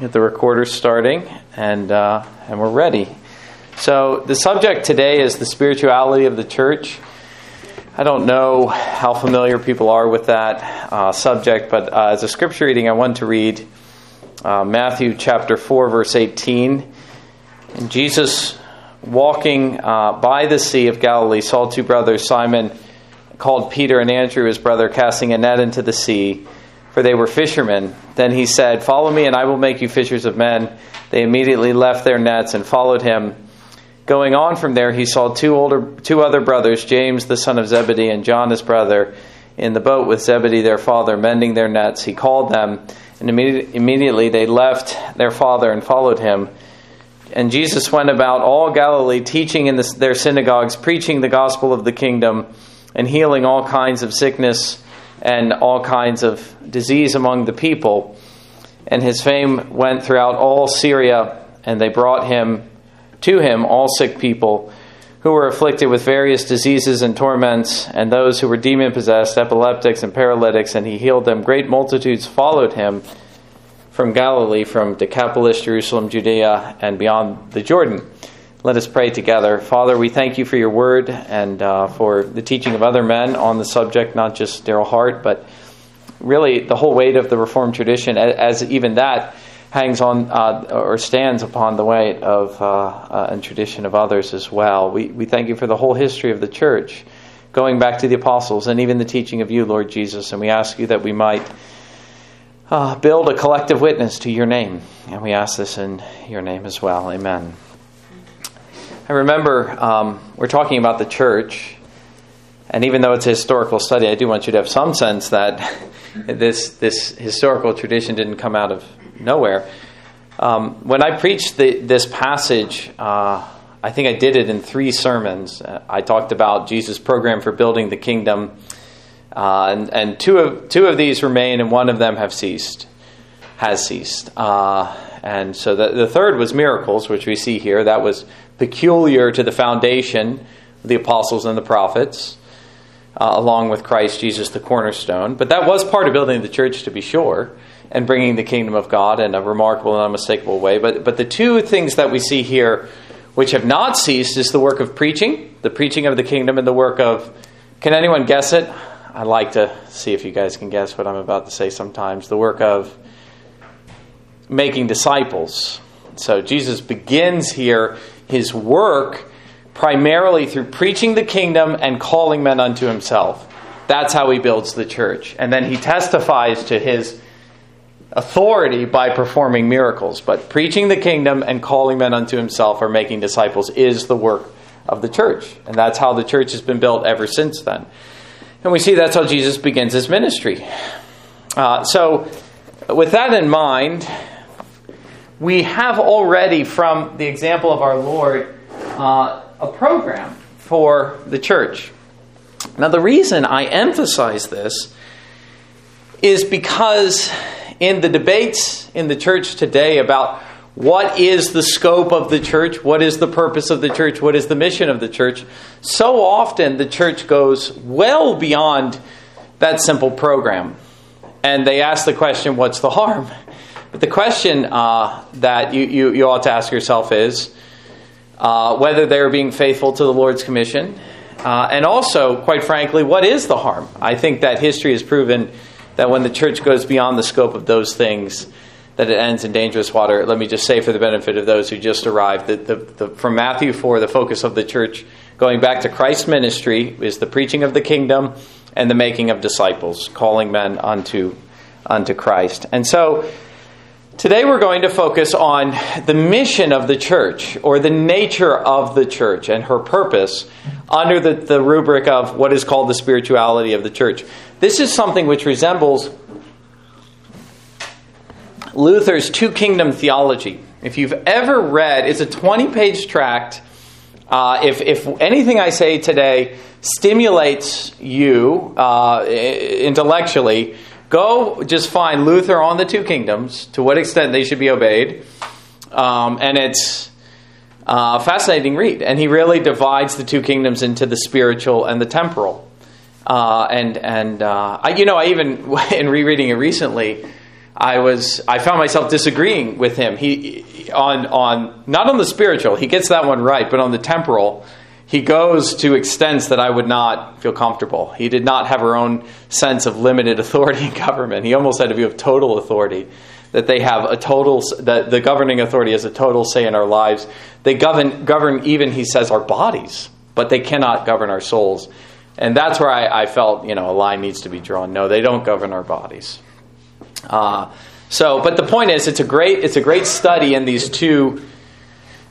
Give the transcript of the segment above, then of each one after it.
Get the recorder starting, and uh, and we're ready. So the subject today is the spirituality of the church. I don't know how familiar people are with that uh, subject, but uh, as a scripture reading, I want to read uh, Matthew chapter four, verse eighteen. And Jesus, walking uh, by the Sea of Galilee, saw two brothers, Simon, called Peter, and Andrew, his brother, casting a net into the sea for they were fishermen. Then he said, Follow me, and I will make you fishers of men. They immediately left their nets and followed him. Going on from there, he saw two older, two other brothers, James the son of Zebedee and John his brother, in the boat with Zebedee their father, mending their nets. He called them, and immediately they left their father and followed him. And Jesus went about all Galilee, teaching in the, their synagogues, preaching the gospel of the kingdom, and healing all kinds of sickness and all kinds of disease among the people. And his fame went throughout all Syria, and they brought him to him all sick people who were afflicted with various diseases and torments, and those who were demon possessed, epileptics, and paralytics, and he healed them. Great multitudes followed him from Galilee, from Decapolis, Jerusalem, Judea, and beyond the Jordan. Let us pray together. Father, we thank you for your word and uh, for the teaching of other men on the subject, not just Darryl Hart, but really the whole weight of the Reformed tradition, as, even that hangs on uh, or stands upon the weight of uh, uh, and tradition of others as well. We, we thank you for the whole history of the church, going back to the apostles and even the teaching of you, Lord Jesus. And we ask you that we might uh, build a collective witness to your name. And we ask this in your name as well. Amen. I remember um, we're talking about the church, and even though it's a historical study, I do want you to have some sense that this this historical tradition didn't come out of nowhere. Um, when I preached the, this passage, uh, I think I did it in three sermons. Uh, I talked about Jesus' program for building the kingdom, uh, and, and two of two of these remain, and one of them have ceased, has ceased. Uh, and so the, the third was miracles, which we see here. That was peculiar to the foundation of the apostles and the prophets, uh, along with Christ Jesus, the cornerstone. But that was part of building the church, to be sure, and bringing the kingdom of God in a remarkable and unmistakable way. But, but the two things that we see here, which have not ceased, is the work of preaching, the preaching of the kingdom, and the work of. Can anyone guess it? I'd like to see if you guys can guess what I'm about to say sometimes. The work of making disciples. So Jesus begins here his work primarily through preaching the kingdom and calling men unto himself. That's how he builds the church. And then he testifies to his authority by performing miracles. But preaching the kingdom and calling men unto himself or making disciples is the work of the church. And that's how the church has been built ever since then. And we see that's how Jesus begins his ministry. Uh, so, with that in mind, we have already, from the example of our Lord, uh, a program for the church. Now, the reason I emphasize this is because in the debates in the church today about what is the scope of the church, what is the purpose of the church, what is the mission of the church, so often the church goes well beyond that simple program. And they ask the question, what's the harm? But the question uh, that you, you, you, ought to ask yourself is uh, whether they're being faithful to the Lord's commission. Uh, and also, quite frankly, what is the harm? I think that history has proven that when the church goes beyond the scope of those things, that it ends in dangerous water. Let me just say, for the benefit of those who just arrived, that the, the, from Matthew 4, the focus of the church, going back to Christ's ministry, is the preaching of the kingdom and the making of disciples, calling men unto, unto Christ. And so, Today we're going to focus on the mission of the church or the nature of the church and her purpose under the, the rubric of what is called the spirituality of the church. This is something which resembles Luther's two kingdom theology. If you've ever read, it's a 20 page tract. Uh, if, if anything I say today stimulates you uh, intellectually, Go just find Luther on the two kingdoms, to what extent they should be obeyed. Um, and it's a uh, fascinating read. And he really divides the two kingdoms into the spiritual and the temporal. Uh, and and uh, I, you know, I even in rereading it recently, I was I found myself disagreeing with him. He on on not on the spiritual, he gets that one right, but on the temporal, he goes to extents that I would not feel comfortable. He did not have her own sense of limited authority in government. He almost had a view of total authority. That they have a total, that the governing authority has a total say in our lives. They govern, govern even, he says, our bodies, but they cannot govern our souls. And that's where I, I felt, you know, a line needs to be drawn. No, they don't govern our bodies. Uh, so, but the point is, it's a great it's a great study in these two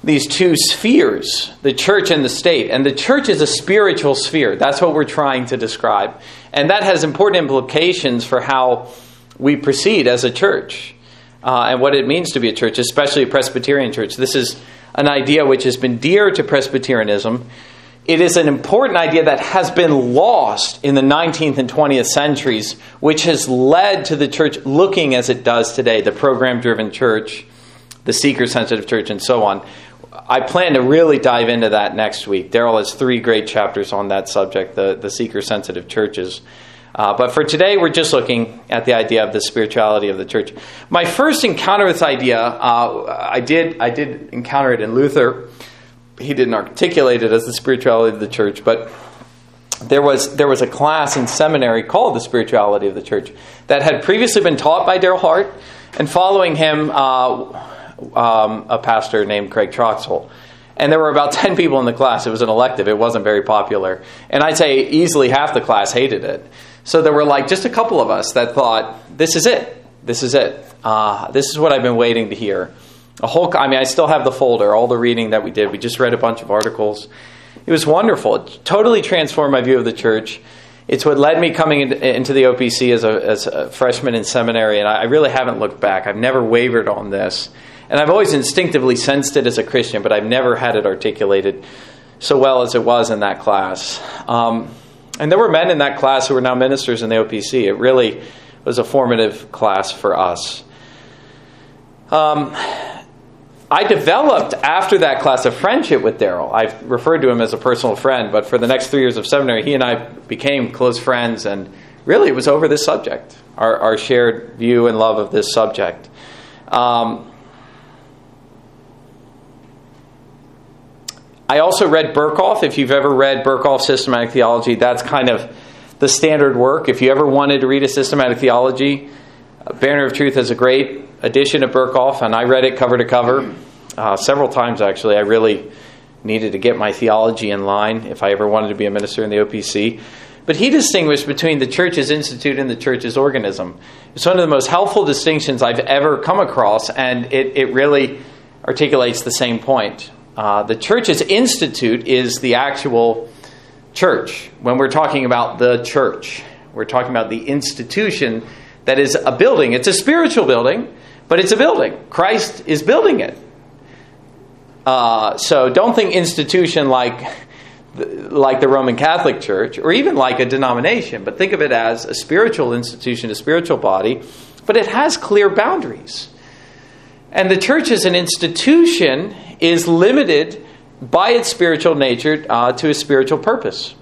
these two spheres, the church and the state. And the church is a spiritual sphere. That's what we're trying to describe, and that has important implications for how we proceed as a church uh, and what it means to be a church, especially a Presbyterian church. This is an idea which has been dear to Presbyterianism it is an important idea that has been lost in the 19th and 20th centuries, which has led to the church looking as it does today the program driven church, the seeker sensitive church, and so on. I plan to really dive into that next week. Darryl has three great chapters on that subject, the, the seeker sensitive churches. Uh, but for today, we're just looking at the idea of the spirituality of the church. My first encounter with this idea, uh, I did I did encounter it in Luther he didn't articulate it as the spirituality of the church, but there was there was a class in seminary called the spirituality of the church that had previously been taught by Darryl Hart, and following him, uh, um, a pastor named Craig Troxel. And there were about 10 people in the class. It was an elective. It wasn't very popular. And I'd say easily half the class hated it. So there were like just a couple of us that thought, this is it. This is it. Uh, this is what I've been waiting to hear a whole i mean i still have the folder all the reading that we did we just read a bunch of articles it was wonderful it totally transformed my view of the church it's what led me coming into the opc as a, as a freshman in seminary and i really haven't looked back i've never wavered on this and i've always instinctively sensed it as a christian but i've never had it articulated so well as it was in that class um, and there were men in that class who are now ministers in the opc it really was a formative class for us um, I developed after that class a friendship with Darryl. I've referred to him as a personal friend, but for the next three years of seminary, he and I became close friends, and really it was over this subject, our, our shared view and love of this subject. Um, I also read Berkhof. If you've ever read Berkhof's Systematic Theology, that's kind of the standard work. If you ever wanted to read a systematic theology, Banner of Truth is a great edition of Berkhof, and I read it cover to cover uh, several times actually. I really needed to get my theology in line if I ever wanted to be a minister in the OPC. But he distinguished between the church's institute and the church's organism. It's one of the most helpful distinctions I've ever come across, and it, it really articulates the same point. Uh, the church's institute is the actual church. When we're talking about the church, we're talking about the institution that is a building. It's a spiritual building, but it's a building. Christ is building it. Uh, so don't think institution like like the Roman Catholic Church or even like a denomination, but think of it as a spiritual institution, a spiritual body, but it has clear boundaries. And the church as an institution is limited by its spiritual nature uh, to a spiritual purpose.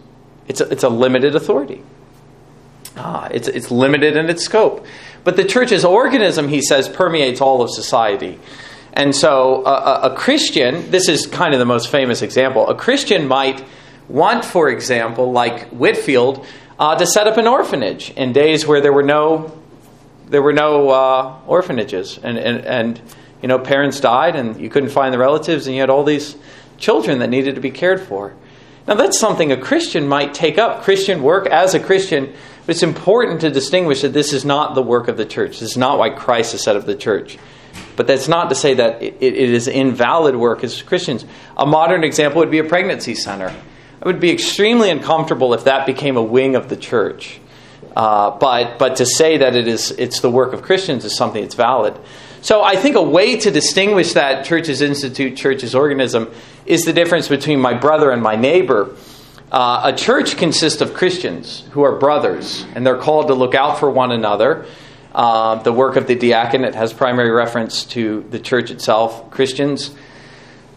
It's a, it's a limited authority. Uh, it's, it's limited in its scope. But the church's organism, he says, permeates all of society. And so a, a, Christian, this is kind of the most famous example, a Christian might want, for example, like Whitefield, uh, to set up an orphanage in days where there were no there were no uh, orphanages and, and, and you know parents died and you couldn't find the relatives and you had all these children that needed to be cared for. Now that's something a Christian might take up Christian work as a Christian but it's important to distinguish that this is not the work of the church. This is not why Christ has set up the church. But that's not to say that it, it is invalid work as Christians. A modern example would be a pregnancy center. It would be extremely uncomfortable if that became a wing of the church. Uh, but but to say that it is it's the work of Christians is something that's valid. So I think a way to distinguish that church's institute, church's organism, is the difference between my brother and my neighbor. Uh, a church consists of Christians who are brothers, and they're called to look out for one another. Uh, the work of the diaconate has primary reference to the church itself. Christians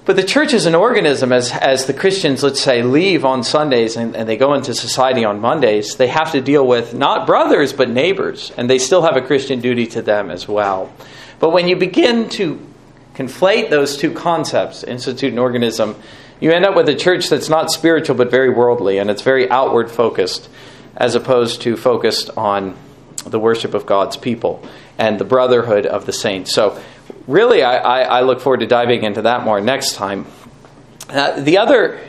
But the church is an organism, as, as the Christians, let's say, leave on Sundays and, and they go into society on Mondays, they have to deal with not brothers, but neighbors. And they still have a Christian duty to them as well. But when you begin to conflate those two concepts, institute and organism, you end up with a church that's not spiritual but very worldly and it's very outward focused as opposed to focused on the worship of God's people and the brotherhood of the saints. So, really, I, I, I look forward to diving into that more next time. Uh, the other,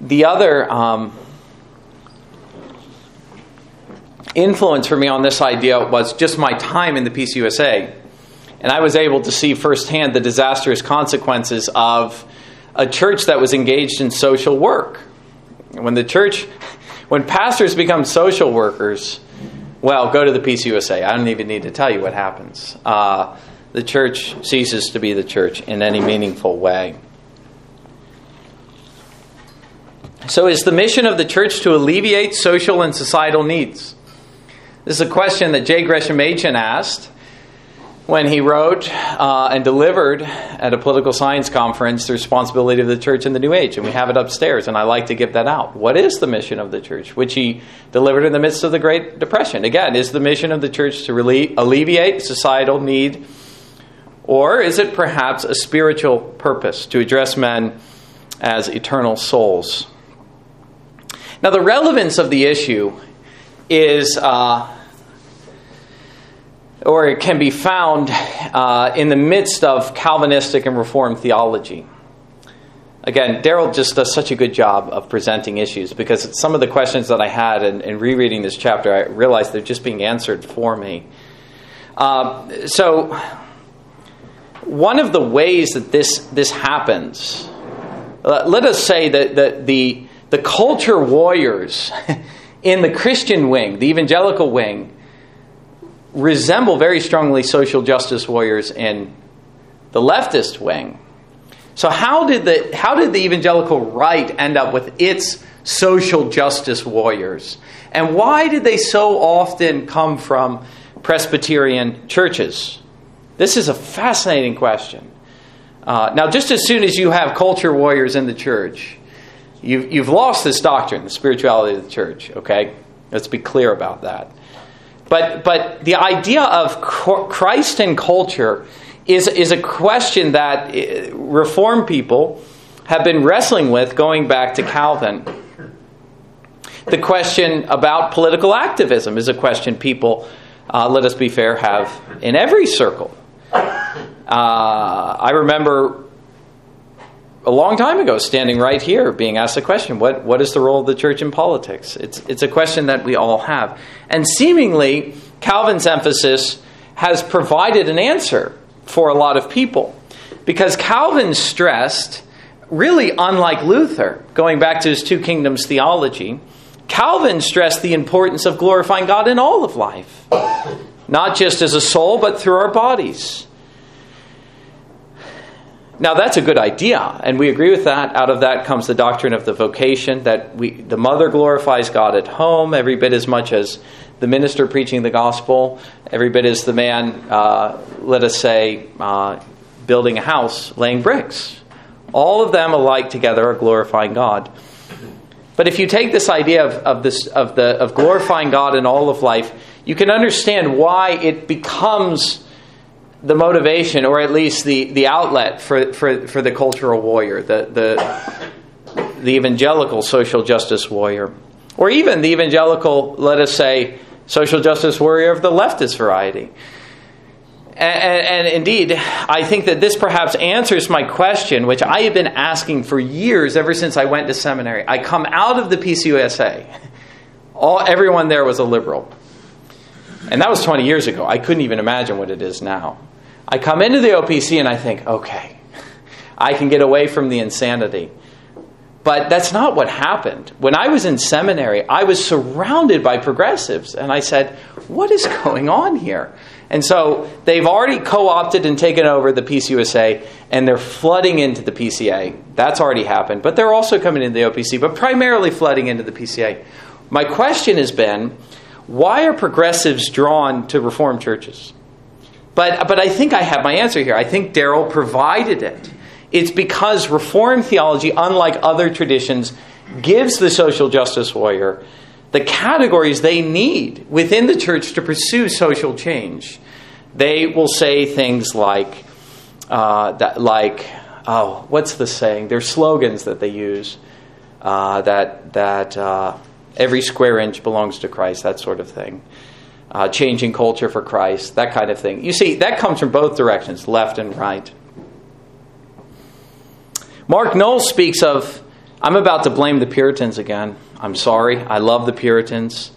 the other um, influence for me on this idea was just my time in the PCUSA. And I was able to see firsthand the disastrous consequences of a church that was engaged in social work. When the church, when pastors become social workers, well, go to the PCUSA. I don't even need to tell you what happens. Uh, the church ceases to be the church in any meaningful way. So, is the mission of the church to alleviate social and societal needs? This is a question that J. Gresham Machen asked when he wrote uh, and delivered at a political science conference the responsibility of the church in the New Age, and we have it upstairs, and I like to give that out. What is the mission of the church, which he delivered in the midst of the Great Depression? Again, is the mission of the church to really alleviate societal need, or is it perhaps a spiritual purpose to address men as eternal souls? Now, the relevance of the issue is. Uh, or it can be found uh, in the midst of Calvinistic and Reformed theology. Again, Darryl just does such a good job of presenting issues because some of the questions that I had in, in rereading this chapter, I realized they're just being answered for me. Uh, so, one of the ways that this, this happens, uh, let us say that, that the, the culture warriors in the Christian wing, the evangelical wing, resemble very strongly social justice warriors in the leftist wing. So how did the how did the evangelical right end up with its social justice warriors? And why did they so often come from Presbyterian churches? This is a fascinating question. Uh, now, just as soon as you have culture warriors in the church, you've, you've lost this doctrine, the spirituality of the church, okay? Let's be clear about that. But, but the idea of Christ and culture is, is a question that eh, Reformed people have been wrestling with going back to Calvin. The question about political activism is a question people, uh, let us be fair, have in every circle. Uh, I remember a long time ago, standing right here, being asked the question, what, what is the role of the church in politics? It's, it's a question that we all have. And seemingly, Calvin's emphasis has provided an answer for a lot of people. Because Calvin stressed, really unlike Luther, going back to his two kingdoms theology, Calvin stressed the importance of glorifying God in all of life, not just as a soul, but through our bodies. Now that's a good idea, and we agree with that. Out of that comes the doctrine of the vocation that we, the mother glorifies God at home every bit as much as the minister preaching the gospel, every bit as the man, uh, let us say, uh, building a house, laying bricks. All of them alike together are glorifying God. But if you take this idea of, of, this, of, the, of glorifying God in all of life, you can understand why it becomes the motivation, or at least the, the outlet for, for, for the cultural warrior, the, the, the evangelical social justice warrior, or even the evangelical, let us say, social justice warrior of the leftist variety. And, and, indeed, I think that this perhaps answers my question, which I have been asking for years, ever since I went to seminary. I come out of the PCUSA. All, everyone there was a liberal. And that was 20 years ago. I couldn't even imagine what it is now. I come into the OPC and I think, okay, I can get away from the insanity. But that's not what happened. When I was in seminary, I was surrounded by progressives, and I said, What is going on here? And so they've already co opted and taken over the PCUSA, and they're flooding into the PCA. That's already happened. But they're also coming into the OPC, but primarily flooding into the PCA. My question has been why are progressives drawn to Reformed churches? But, but I think I have my answer here. I think Darryl provided it It's because Reformed theology, unlike other traditions, gives the social justice warrior the categories they need within the church to pursue social change. They will say things like, uh, that, like, oh, what's the saying? There's slogans that they use uh, that that uh, every square inch belongs to Christ, that sort of thing. Uh, changing culture for Christ, that kind of thing. You see, that comes from both directions, left and right. Mark Noll speaks of, I'm about to blame the Puritans again. I'm sorry. I love the Puritans.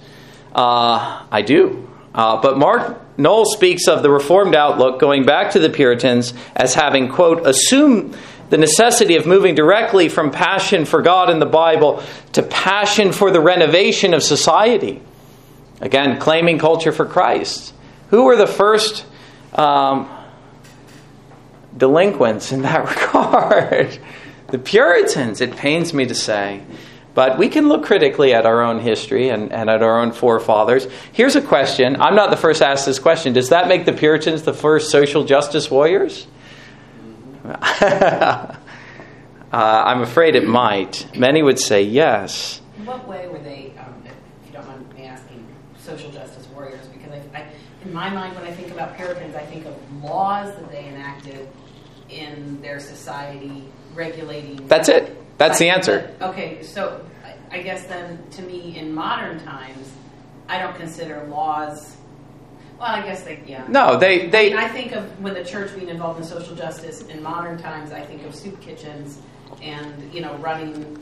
Uh, I do. Uh, but Mark Noll speaks of the Reformed outlook going back to the Puritans as having, quote, assumed the necessity of moving directly from passion for God and the Bible to passion for the renovation of society. Again, claiming culture for Christ. Who were the first um, delinquents in that regard? the Puritans, it pains me to say. But we can look critically at our own history and, and at our own forefathers. Here's a question. I'm not the first to ask this question. Does that make the Puritans the first social justice warriors? uh, I'm afraid it might. Many would say yes. In what way were they, um, if you don't mind me asking, social justice warriors? Because I, I, in my mind, when I think about Puritans, I think of laws that they enacted in their society regulating. That's it. That's the answer. Okay, so I guess then to me, in modern times, I don't consider laws well, I guess they, yeah. No, they, they. I, mean, I think of when the church being involved in social justice in modern times. I think of soup kitchens and you know running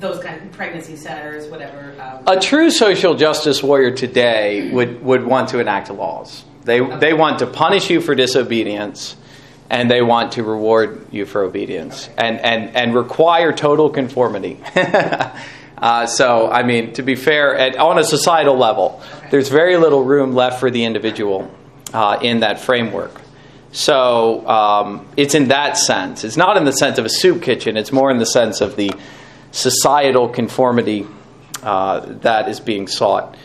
those kind of pregnancy centers, whatever. Um. A true social justice warrior today would would want to enact laws. They okay. they want to punish you for disobedience. And they want to reward you for obedience okay. and, and, and require total conformity. Uh, so, I mean, to be fair, at, on a societal level, there's very little room left for the individual uh, in that framework. So, um, it's in that sense. It's not in the sense of a soup kitchen, it's more in the sense of the societal conformity uh, that is being sought.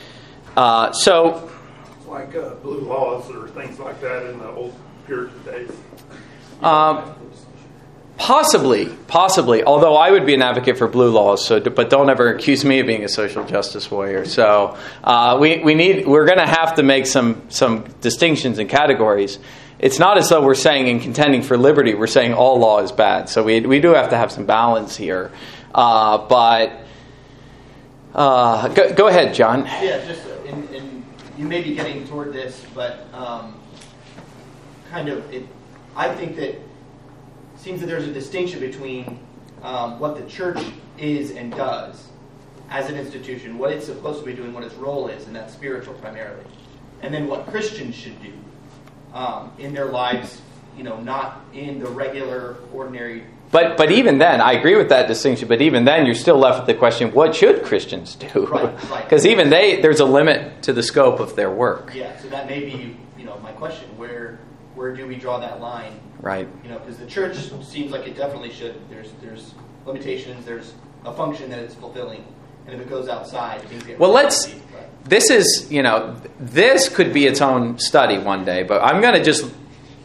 Uh, so, like uh, blue laws or things like that in the old Puritan days. Um, Possibly, possibly. Although I would be an advocate for blue laws, so but don't ever accuse me of being a social justice warrior. So uh, we we need we're going to have to make some some distinctions and categories. It's not as though we're saying in contending for liberty, we're saying all law is bad. So we we do have to have some balance here. Uh, but uh, go, go, ahead, John. Yeah, just in, in, you may be getting toward this, but um, kind of it, I think that seems that there's a distinction between um, what the church is and does as an institution, what it's supposed to be doing, what its role is, and that's spiritual primarily, and then what Christians should do um, in their lives, you know, not in the regular, ordinary. But but even then, I agree with that distinction. But even then, you're still left with the question: What should Christians do? Right, right. Because even they, there's a limit to the scope of their work. Yeah. So that may be, you know, my question: Where where do we draw that line Right. You know, because the church seems like it definitely should. There's there's limitations. There's a function that it's fulfilling, and if it goes outside, things get well. Let's. This is you know this could be its own study one day, but I'm going to just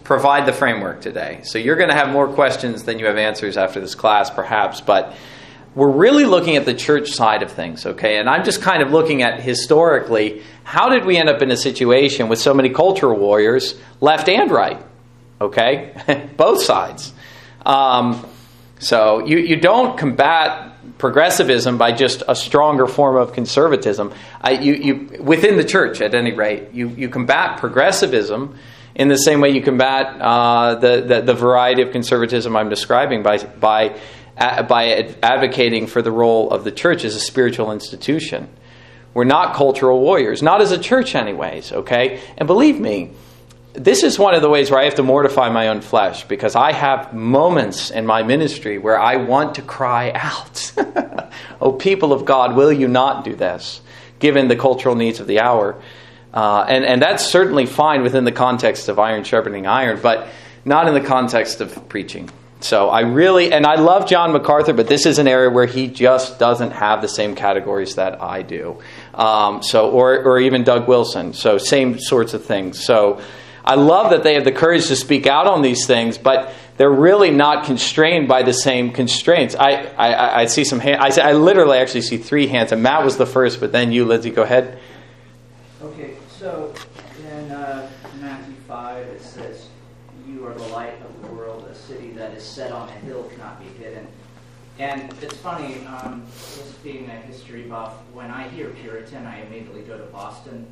provide the framework today. So you're going to have more questions than you have answers after this class, perhaps, but. We're really looking at the church side of things, okay? And I'm just kind of looking at historically how did we end up in a situation with so many cultural warriors, left and right? okay? Both sides. Um, so you, you don't combat progressivism by just a stronger form of conservatism. I, you, you, within the church, at any rate, you, you combat progressivism in the same way you combat uh, the, the, the, variety of conservatism I'm describing by, by, by advocating for the role of the church as a spiritual institution. We're not cultural warriors, not as a church, anyways, okay? And believe me, this is one of the ways where I have to mortify my own flesh because I have moments in my ministry where I want to cry out, Oh, people of God, will you not do this, given the cultural needs of the hour? Uh, and, and that's certainly fine within the context of iron sharpening iron, but not in the context of preaching. So I really, and I love John MacArthur, but this is an area where he just doesn't have the same categories that I do. Um, so, or, or even Doug Wilson. So, same sorts of things. So, I love that they have the courage to speak out on these things, but they're really not constrained by the same constraints. I, I, I see some hands. I, I literally actually see three hands, and Matt was the first, but then you, Lindsay, go ahead. Okay, so in uh, Matthew 5, it says, You are the light of the world. A city that is set on a hill cannot be hidden. And it's funny, um, just being a history buff, when I hear Puritan, I immediately go to Boston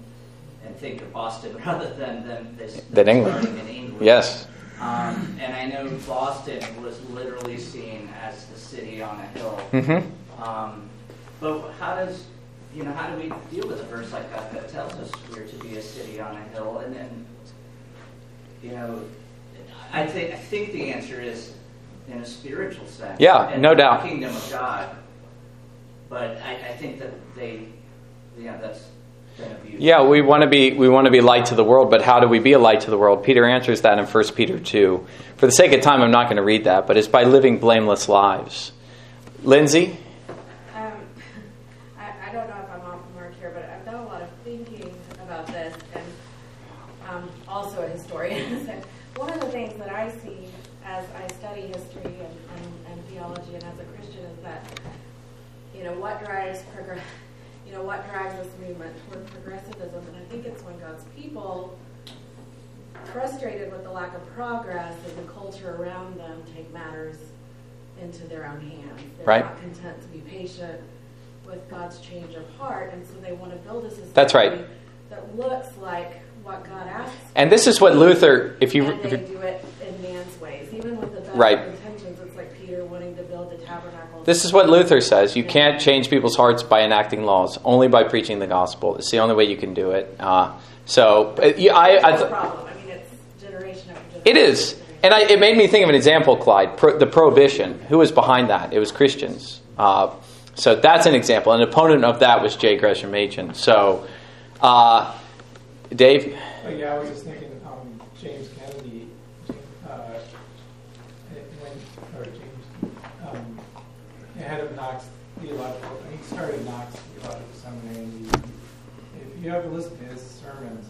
and think of Boston rather than, than this Than England. in England. Yes. Um, and I know Boston was literally seen as the city on a hill. Mm-hmm. Um, but how does, you know, how do we deal with a verse like that that tells us we're to be a city on a hill? And then, you know, I think I think the answer is in a spiritual sense. Yeah, And no the doubt. Kingdom of God. But I, I think that they, yeah, that's. Yeah, we want to be we want to be light to the world, but how do we be a light to the world? Peter answers that in 1 Peter 2. For the sake of time, I'm not going to read that, but it's by living blameless lives. Lindsay? Um, I, I don't know if I'm off the mark here, but I've done a lot of thinking about this, and um, also a historian. so one of the things that I see as I study history and, and, and theology, and as a Christian, is that you know what drives progress. You know what drives this movement toward progressivism, and I think it's when God's people, frustrated with the lack of progress and the culture around them, take matters into their own hands. They're Right. not content to be patient with God's change of heart, and so they want to build a society That's right. that looks like what God asks. And this is what Luther, if you and they do it in man's ways, even with the best Right. intentions. It's like Peter wanting to build the tabernacle. This is what Luther says. You can't change people's hearts by enacting laws, only by preaching the gospel. It's the only way you can do it. Uh, so, yeah, I, I th- problem. I mean, it's generation after generation. It is. And I, it made me think of an example, Clyde. Pro, the prohibition. Who was behind that? It was Christians. Uh, so that's an example. An opponent of that was J. Gresham Machen. So, uh, Dave? Oh, yeah, I was just thinking, um, James Kennedy, uh, when, or James, um, head of Knox Theological, he started Knox Theological Seminary, if you ever listen to his sermons,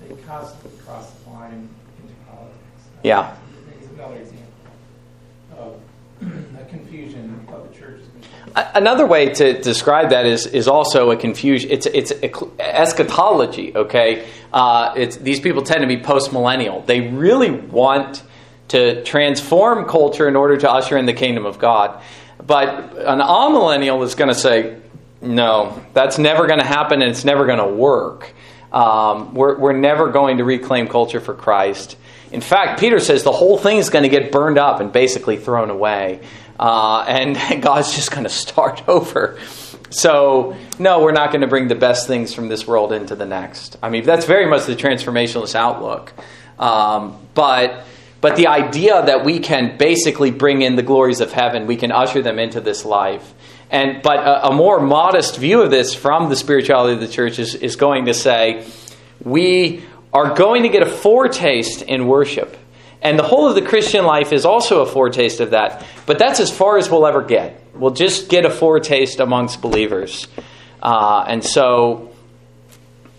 they constantly cross the line into politics. Yeah. He's another example of a confusion of the church's mission. Another way to describe that is is also a confusion. It's it's eschatology. Okay, uh, it's these people tend to be post millennial. They really want to transform culture in order to usher in the kingdom of God. But an amillennial is going to say, no, that's never going to happen, and it's never going to work. Um, we're, we're never going to reclaim culture for Christ. In fact, Peter says the whole thing is going to get burned up and basically thrown away. Uh, and God's just going to start over. So, no, we're not going to bring the best things from this world into the next. I mean, that's very much the transformationalist outlook. Um, but, but the idea that we can basically bring in the glories of heaven, we can usher them into this life. And, but a, a more modest view of this from the spirituality of the church is, is going to say, we are going to get a foretaste in worship. And the whole of the Christian life is also a foretaste of that. But that's as far as we'll ever get. We'll just get a foretaste amongst believers. Uh, and so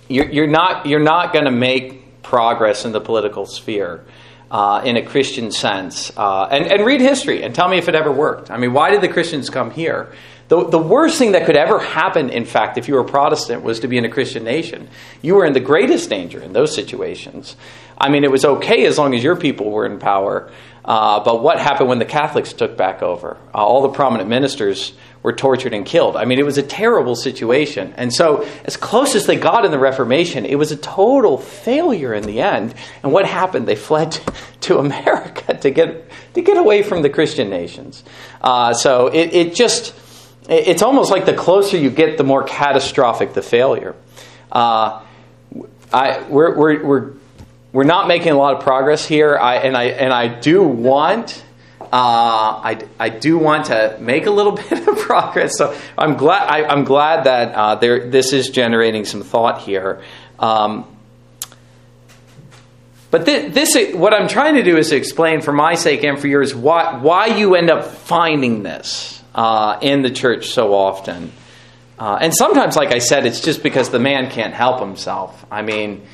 you're, you're not, you're not going to make progress in the political sphere. Uh, in a Christian sense, uh, and, and read history and tell me if it ever worked. I mean, why did the Christians come here? The, the worst thing that could ever happen, in fact, if you were a Protestant, was to be in a Christian nation. You were in the greatest danger in those situations. I mean, it was okay as long as your people were in power. Uh, but what happened when the Catholics took back over? Uh, all the prominent ministers were tortured and killed. I mean, it was a terrible situation. And so, as close as they got in the Reformation, it was a total failure in the end. And what happened? They fled to America to get to get away from the Christian nations. Uh, so it, it just it's almost like the closer you get, the more catastrophic the failure. Uh, I, we're, we're, we're, we're not making a lot of progress here, I, and, I, and I do want. Uh, I, I do want to make a little bit of progress, so I'm glad I, am glad that uh, there this is generating some thought here. Um, but this, this, what I'm trying to do is explain, for my sake and for yours, why why you end up finding this uh, in the church so often. Uh, and sometimes, like I said, it's just because the man can't help himself. I mean,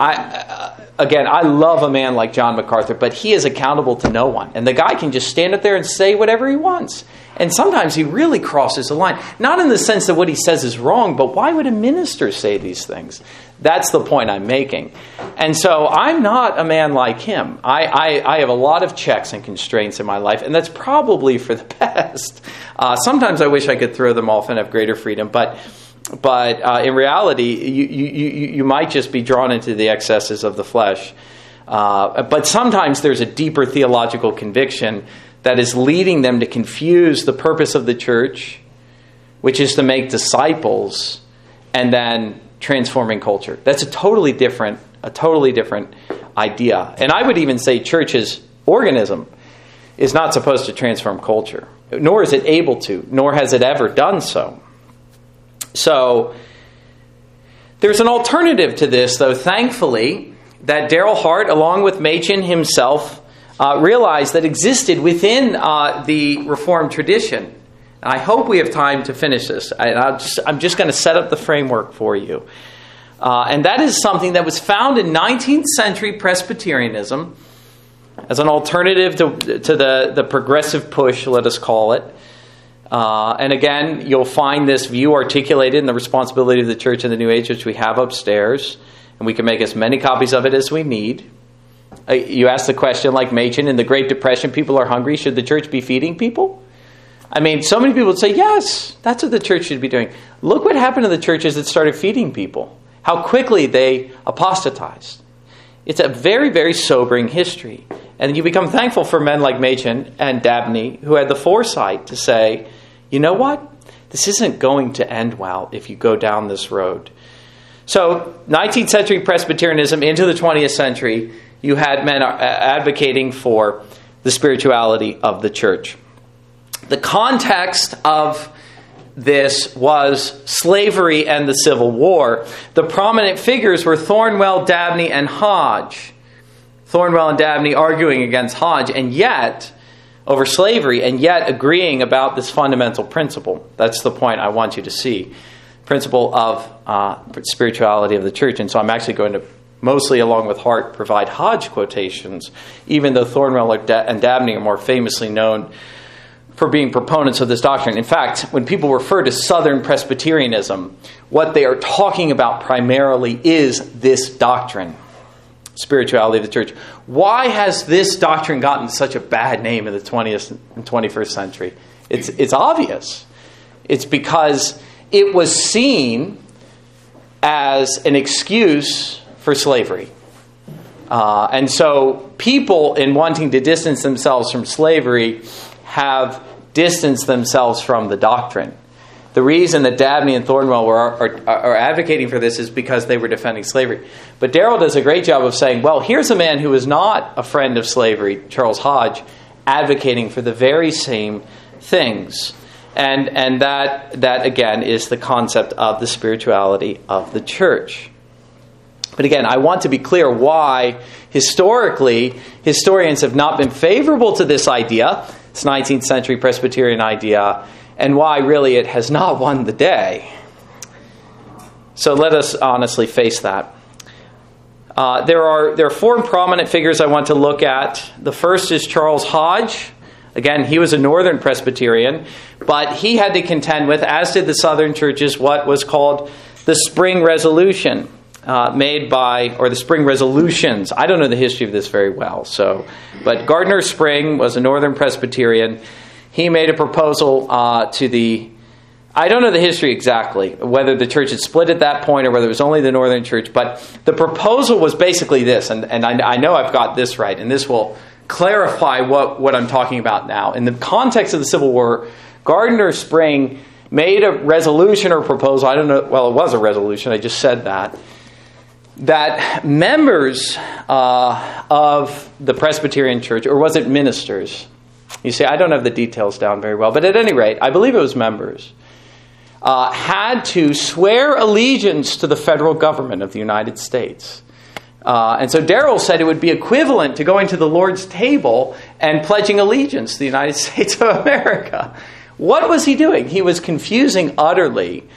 I, uh, again, I love a man like John MacArthur, but he is accountable to no one. And the guy can just stand up there and say whatever he wants. And sometimes he really crosses the line. Not in the sense that what he says is wrong, but why would a minister say these things? That's the point I'm making. And so I'm not a man like him. I, I, I have a lot of checks and constraints in my life, and that's probably for the best. Uh, sometimes I wish I could throw them off and have greater freedom, but but uh, in reality, you, you, you, might just be drawn into the excesses of the flesh. Uh, but sometimes there's a deeper theological conviction that is leading them to confuse the purpose of the church, which is to make disciples, and then transforming culture. That's a totally different, a totally different idea. And I would even say church's organism is not supposed to transform culture, nor is it able to, nor has it ever done so. So there's an alternative to this, though, thankfully, that Darryl Hart, along with Machen himself, uh, realized that existed within uh, the Reformed tradition. I hope we have time to finish this. I, just, I'm just going to set up the framework for you. Uh, and that is something that was found in 19th century Presbyterianism as an alternative to, to the, the progressive push, let us call it, uh, and again, you'll find this view articulated in the responsibility of the church in the New Age, which we have upstairs, and we can make as many copies of it as we need. Uh, you ask the question, like Machen, in the Great Depression, people are hungry. Should the church be feeding people? I mean, so many people would say, yes, that's what the church should be doing. Look what happened to the churches that started feeding people, how quickly they apostatized. It's a very, very sobering history. And you become thankful for men like Machen and Dabney who had the foresight to say, you know what? This isn't going to end well if you go down this road. So, 19th century Presbyterianism into the 20th century, you had men uh, advocating for the spirituality of the church. The context of this was slavery and the Civil War. The prominent figures were Thornwell, Dabney, and Hodge. Thornwell and Dabney arguing against Hodge, and yet over slavery and yet agreeing about this fundamental principle. That's the point I want you to see. Principle of uh, spirituality of the church. And so I'm actually going to mostly, along with Hart, provide Hodge quotations, even though Thornwell and Dabney are more famously known for being proponents of this doctrine. In fact, when people refer to Southern Presbyterianism, what they are talking about primarily is this doctrine spirituality of the church. Why has this doctrine gotten such a bad name in the 20th and 21st century? It's, it's obvious. It's because it was seen as an excuse for slavery. Uh, and so people, in wanting to distance themselves from slavery, have distanced themselves from the doctrine. The reason that Dabney and Thornwell were, are, are, advocating for this is because they were defending slavery. But Darryl does a great job of saying, well, here's a man who is not a friend of slavery, Charles Hodge, advocating for the very same things. And, and that, that, again, is the concept of the spirituality of the church. But again, I want to be clear why historically historians have not been favorable to this idea. It's 19th century Presbyterian idea and why really it has not won the day. So let us honestly face that. Uh, there, are, there are four prominent figures I want to look at. The first is Charles Hodge. Again, he was a Northern Presbyterian, but he had to contend with, as did the Southern churches, what was called the Spring Resolution. Uh, made by, or the spring resolutions. I don't know the history of this very well, so, but Gardiner Spring was a Northern Presbyterian he made a proposal uh, to the I don't know the history exactly, whether the church had split at that point or whether it was only the northern church, but the proposal was basically this, and, and I, I, know I've got this right, and this will clarify what, what I'm talking about now. In the context of the Civil War, Gardiner Spring made a resolution or proposal, I don't know, well, it was a resolution, I just said that, that members uh, of the Presbyterian church, or was it ministers? You see, I don't have the details down very well, but at any rate, I believe it was members, uh, had to swear allegiance to the federal government of the United States. Uh, and so Darryl said it would be equivalent to going to the Lord's table and pledging allegiance to the United States of America. What was he doing? He was confusing utterly the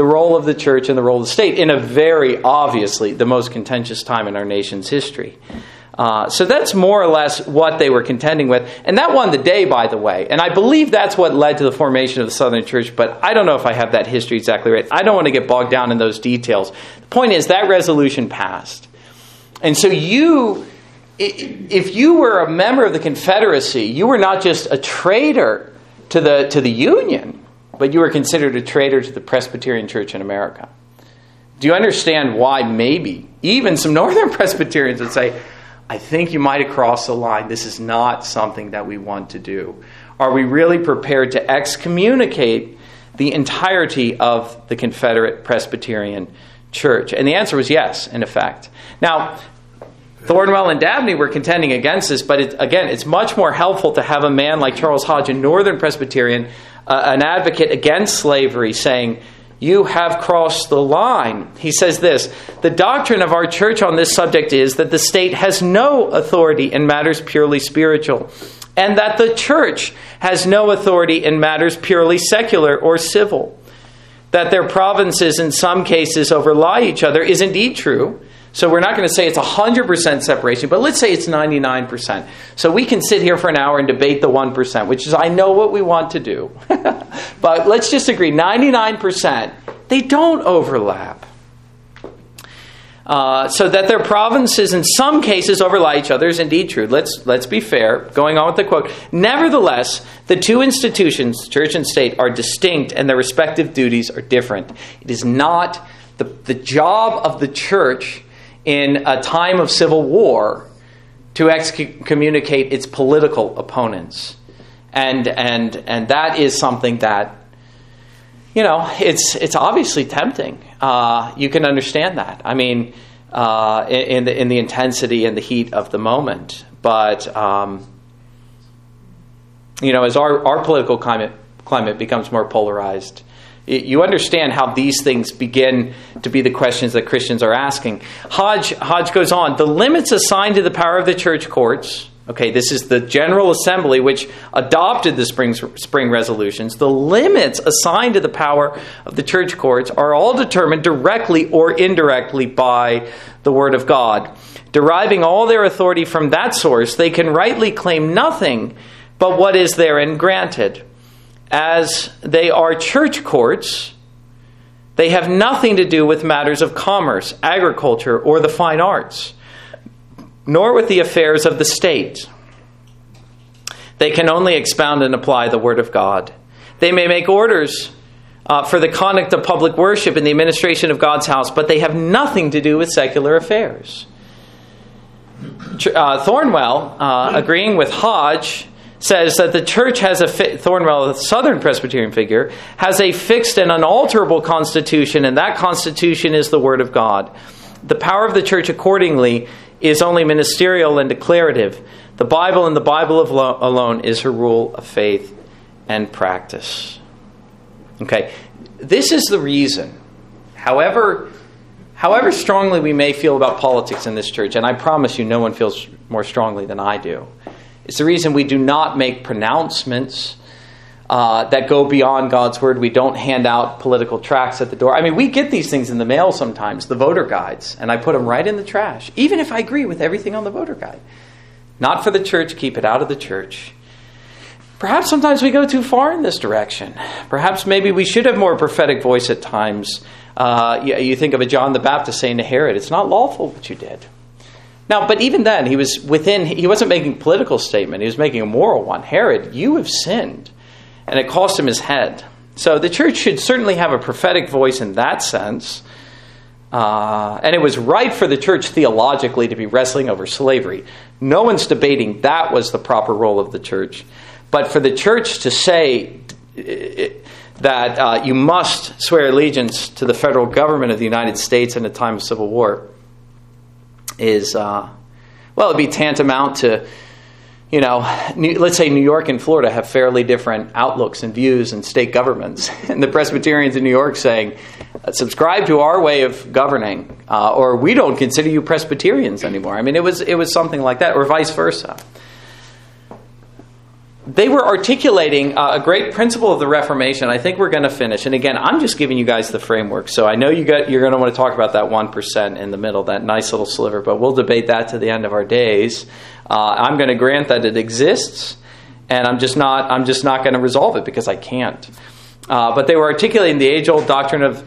the role of the church and the role of the state in a very obviously the most contentious time in our nation's history. Uh, so that's more or less what they were contending with. And that won the day, by the way. And I believe that's what led to the formation of the Southern Church, but I don't know if I have that history exactly right. I don't want to get bogged down in those details. The point is, that resolution passed. And so you, if you were a member of the Confederacy, you were not just a traitor to the, to the Union, but you were considered a traitor to the Presbyterian Church in America. Do you understand why maybe even some Northern Presbyterians would say, I think you might have crossed the line. This is not something that we want to do. Are we really prepared to excommunicate the entirety of the Confederate Presbyterian Church? And the answer was yes, in effect. Now, Thornwell and Dabney were contending against this, but it, again, it's much more helpful to have a man like Charles Hodge, a Northern Presbyterian, uh, an advocate against slavery, saying, you have crossed the line. He says this The doctrine of our church on this subject is that the state has no authority in matters purely spiritual, and that the church has no authority in matters purely secular or civil. That their provinces in some cases overlie each other is indeed true. So we're not going to say it's 100% separation, but let's say it's 99%. So we can sit here for an hour and debate the 1%, which is, I know what we want to do. but let's just agree 99%, they don't overlap. Uh, so that their provinces in some cases overlie each other is indeed true. Let's, let's be fair. Going on with the quote. Nevertheless, the two institutions, church and state, are distinct and their respective duties are different. It is not the, the job of the church in a time of civil war to excommunicate its political opponents. And, and, and that is something that, you know, it's, it's obviously tempting. Uh, you can understand that. I mean, uh, in, the, in the intensity and the heat of the moment. But, um, you know, as our, our political climate, climate becomes more polarized, you understand how these things begin to be the questions that Christians are asking. Hodge, Hodge goes on the limits assigned to the power of the church courts. Okay, this is the General Assembly which adopted the spring, spring resolutions. The limits assigned to the power of the church courts are all determined directly or indirectly by the Word of God. Deriving all their authority from that source, they can rightly claim nothing but what is therein granted as they are church courts, they have nothing to do with matters of commerce, agriculture, or the fine arts, nor with the affairs of the state. They can only expound and apply the Word of God. They may make orders uh, for the conduct of public worship and the administration of God's house, but they have nothing to do with secular affairs. Uh, Thornwell, uh, agreeing with Hodge, says that the church has a fi- Thornwell, Southern Presbyterian figure, has a fixed and unalterable constitution, and that constitution is the Word of God. The power of the church, accordingly, is only ministerial and declarative. The Bible and the Bible lo- alone is her rule of faith and practice. Okay, this is the reason. However, however strongly we may feel about politics in this church, and I promise you, no one feels more strongly than I do it's the reason we do not make pronouncements uh, that go beyond God's word. We don't hand out political tracts at the door. I mean, we get these things in the mail sometimes, the voter guides, and I put them right in the trash, even if I agree with everything on the voter guide. Not for the church, keep it out of the church. Perhaps sometimes we go too far in this direction. Perhaps maybe we should have more prophetic voice at times. Uh, you, you think of a John the Baptist saying to Herod, It's not lawful what you did. Now, but even then, he was within, he wasn't making a political statement, he was making a moral one. Herod, you have sinned. And it cost him his head. So the church should certainly have a prophetic voice in that sense. Uh, and it was right for the church theologically to be wrestling over slavery. No one's debating that was the proper role of the church. But for the church to say that uh, you must swear allegiance to the federal government of the United States in a time of civil war, is, uh, well, it'd be tantamount to, you know, let's say New York and Florida have fairly different outlooks and views and state governments. And the Presbyterians in New York saying, subscribe to our way of governing, uh, or we don't consider you Presbyterians anymore. I mean, it was, it was something like that, or vice versa. They were articulating uh, a great principle of the Reformation. I think we're going to finish. And again, I'm just giving you guys the framework. So I know you got, you're going to want to talk about that 1% in the middle, that nice little sliver, but we'll debate that to the end of our days. Uh, I'm going to grant that it exists, and I'm just not, I'm just not going to resolve it because I can't. Uh, but they were articulating the age old doctrine of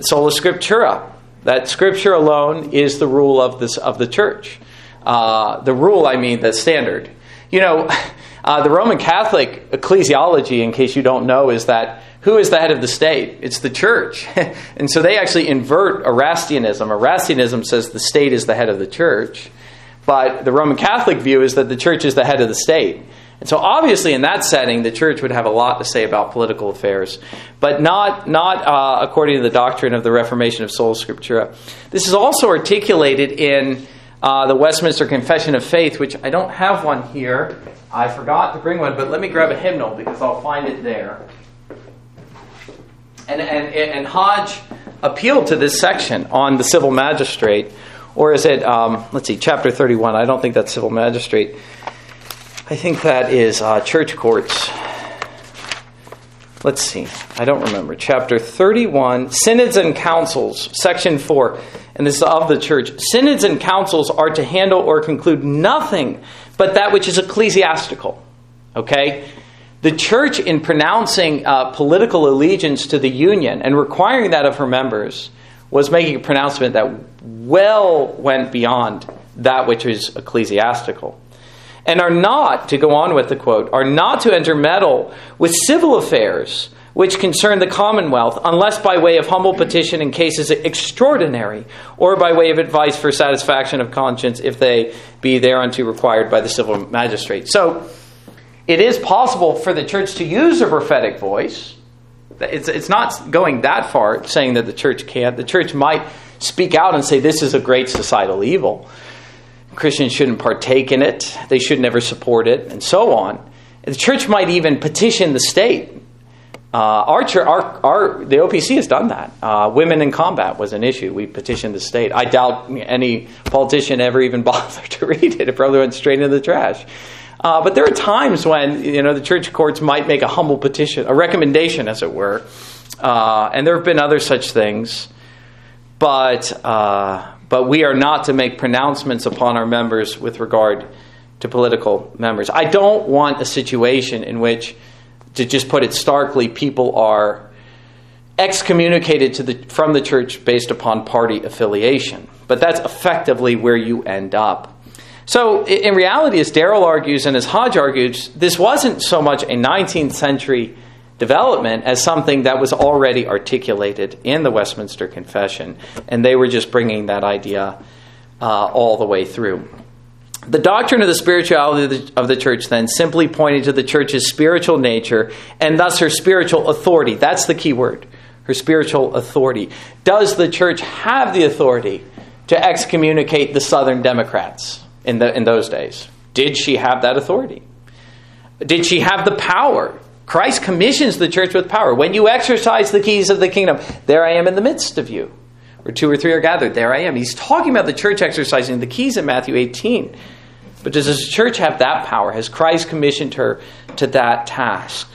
sola scriptura, that scripture alone is the rule of, this, of the church. Uh, the rule, I mean, the standard. You know, uh, the Roman Catholic ecclesiology, in case you don't know, is that who is the head of the state? It's the church. and so they actually invert Erastianism. Erastianism says the state is the head of the church. But the Roman Catholic view is that the church is the head of the state. And so, obviously, in that setting, the church would have a lot to say about political affairs, but not, not uh, according to the doctrine of the Reformation of Sola Scriptura. This is also articulated in uh, the Westminster Confession of Faith, which I don't have one here. I forgot to bring one, but let me grab a hymnal because I'll find it there. And, and, and Hodge appealed to this section on the civil magistrate, or is it, um, let's see, chapter 31. I don't think that's civil magistrate. I think that is uh, church courts. Let's see. I don't remember. Chapter 31, Synods and Councils, section 4. And this is of the church. Synods and councils are to handle or conclude nothing but that which is ecclesiastical. Okay? The church, in pronouncing uh, political allegiance to the union and requiring that of her members, was making a pronouncement that well went beyond that which is ecclesiastical and are not, to go on with the quote, are not to intermeddle with civil affairs which concern the commonwealth, unless by way of humble petition in cases extraordinary, or by way of advice for satisfaction of conscience, if they be thereunto required by the civil magistrate. So, it is possible for the church to use a prophetic voice. It's, it's not going that far saying that the church can't. The church might speak out and say, This is a great societal evil. Christians shouldn't partake in it, they should never support it, and so on. The church might even petition the state. Uh, our, our, our, the OPC has done that. Uh, women in combat was an issue. We petitioned the state. I doubt any politician ever even bothered to read it. It probably went straight into the trash. Uh, but there are times when you know the church courts might make a humble petition, a recommendation, as it were, uh, and there have been other such things. But uh, but we are not to make pronouncements upon our members with regard to political members. I don't want a situation in which, to just put it starkly, people are excommunicated the, from the church based upon party affiliation. But that's effectively where you end up. So, in reality, as Darryl argues and as Hodge argues, this wasn't so much a 19th century development as something that was already articulated in the Westminster Confession, and they were just bringing that idea uh, all the way through. The doctrine of the spirituality of the, of the, church then simply pointed to the church's spiritual nature and thus her spiritual authority. That's the key word her spiritual authority. Does the church have the authority to excommunicate the Southern Democrats in, the, in those days? Did she have that authority? Did she have the power Christ commissions the church with power. When you exercise the keys of the kingdom, there I am in the midst of you. Where two or three are gathered, there I am. He's talking about the church exercising the keys in Matthew 18. But does the church have that power? Has Christ commissioned her to that task?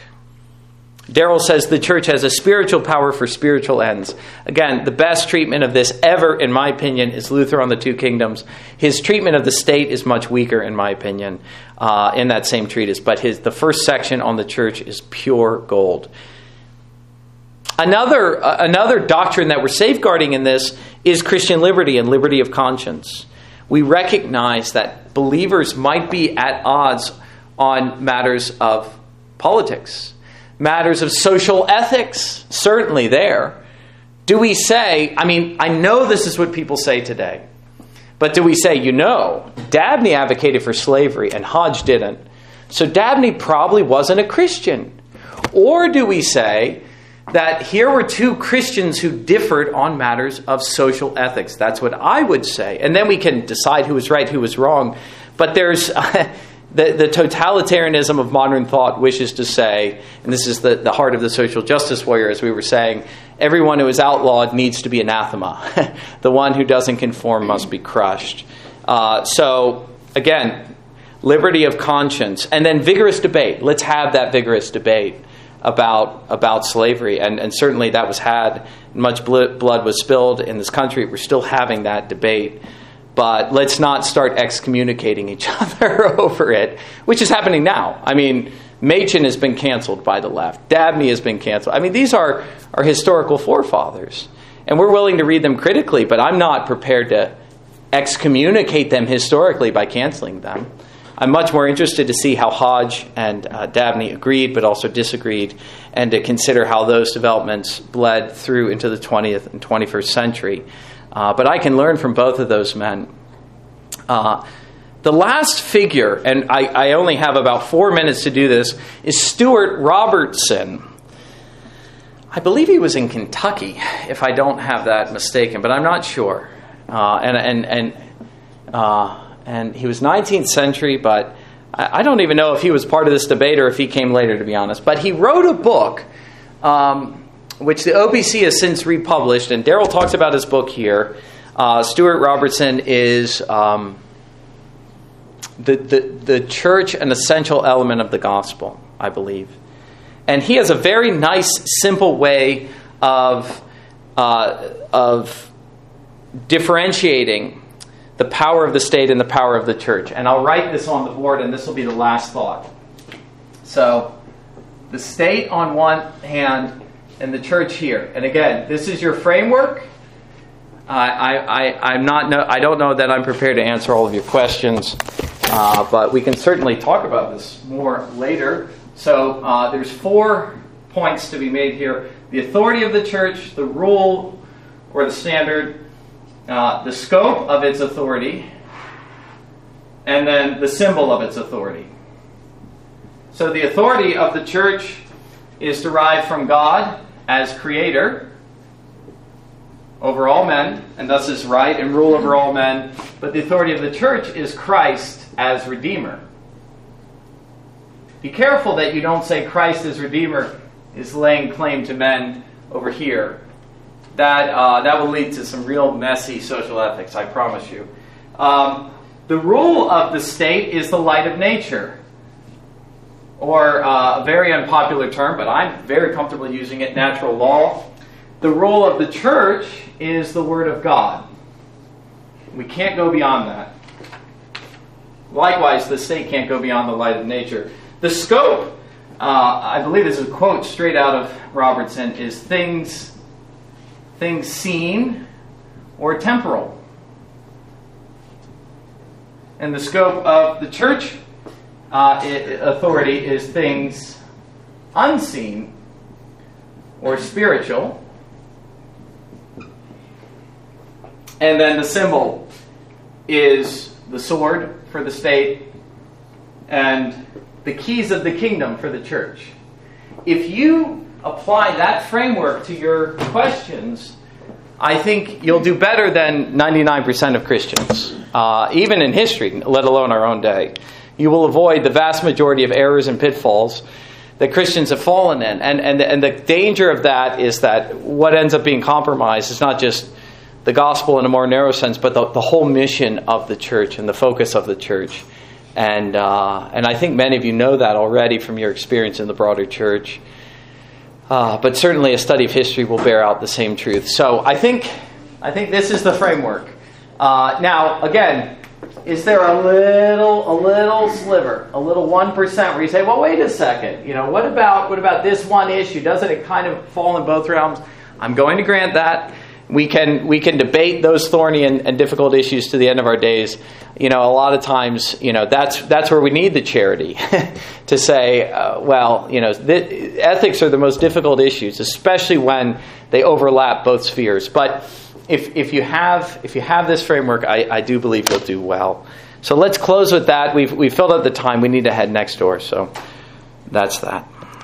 Darryl says the church has a spiritual power for spiritual ends. Again, the best treatment of this ever, in my opinion, is Luther on the Two Kingdoms. His treatment of the state is much weaker, in my opinion, uh, in that same treatise. But his, the first section on the church is pure gold. Another, uh, another doctrine that we're safeguarding in this is Christian liberty and liberty of conscience. We recognize that believers might be at odds on matters of politics matters of social ethics, certainly there. Do we say, I mean, I know this is what people say today, but do we say, you know, Dabney advocated for slavery and Hodge didn't, so Dabney probably wasn't a Christian? Or do we say that here were two Christians who differed on matters of social ethics? That's what I would say. And then we can decide who was right, who was wrong. But there's. the, the totalitarianism of modern thought wishes to say, and this is the, the heart of the social justice warrior, as we were saying, everyone who is outlawed needs to be anathema. the one who doesn't conform must be crushed. Uh, so, again, liberty of conscience, and then vigorous debate. Let's have that vigorous debate about about slavery, and, and certainly that was had. Much blood was spilled in this country. We're still having that debate, but let's not start excommunicating each other over it, which is happening now. I mean, Machen has been canceled by the left. Dabney has been canceled. I mean, these are our historical forefathers, and we're willing to read them critically, but I'm not prepared to excommunicate them historically by canceling them. I'm much more interested to see how Hodge and uh, Dabney agreed but also disagreed, and to consider how those developments bled through into the 20th and 21st century. Uh, but I can learn from both of those men. Uh, the last figure, and I, I only have about four minutes to do this, is Stuart Robinson. I believe he was in Kentucky, if I don't have that mistaken, but I'm not sure. Uh, and and and uh, and he was 19th century, but I don't even know if he was part of this debate or if he came later, to be honest. But he wrote a book, um, which the OPC has since republished, and Darryl talks about his book here. Uh, Stuart Robinson is um, the, the, the church, an essential element of the gospel, I believe. And he has a very nice, simple way of, uh, of differentiating the power of the state and the power of the church. And I'll write this on the board, and this will be the last thought. So, the state on one hand, and the church here. And again, this is your framework. I, I, I'm not no, I don't know that I'm prepared to answer all of your questions, uh, but we can certainly talk about this more later. So uh, there's four points to be made here: the authority of the church, the rule or the standard, uh, the scope of its authority, and then the symbol of its authority. So the authority of the church is derived from God as creator over all men, and thus is right and rule over all men. But the authority of the church is Christ as redeemer. Be careful that you don't say Christ as redeemer is laying claim to men over here that uh, that will lead to some real messy social ethics. I promise you. Um, the rule of the state is the light of nature, or uh, a very unpopular term, but I'm very comfortable using it. Natural law. The role of the church is the word of God. We can't go beyond that. Likewise, the state can't go beyond the light of nature. The scope, uh, I believe this is a quote straight out of Robinson, is things things seen or temporal. And the scope of the church uh, authority is things unseen or spiritual. And then the symbol is the sword for the state and the keys of the kingdom for the church. If you apply that framework to your questions, I think you'll do better than 99% of Christians, uh, even in history, let alone our own day. You will avoid the vast majority of errors and pitfalls that Christians have fallen in. And, and, and the danger of that is that what ends up being compromised is not just the gospel in a more narrow sense, but the, the whole mission of the church and the focus of the church. And, uh, and I think many of you know that already from your experience in the broader church. Uh, but certainly a study of history will bear out the same truth. So I think, I think this is the framework. Uh, now, again, is there a little, a little sliver, a little one percent, where you say, "Well, wait a second. You know, what about, what about this one issue? Doesn't it kind of fall in both realms?" I'm going to grant that we can we can debate those thorny and, and, difficult issues to the end of our days. You know, a lot of times, you know, that's that's where we need the charity to say, uh, well, you know, th- ethics are the most difficult issues, especially when they overlap both spheres. But if if you have if you have this framework, I, I do believe you'll do well. So let's close with that. We've we've filled up the time. We need to head next door. So that's that.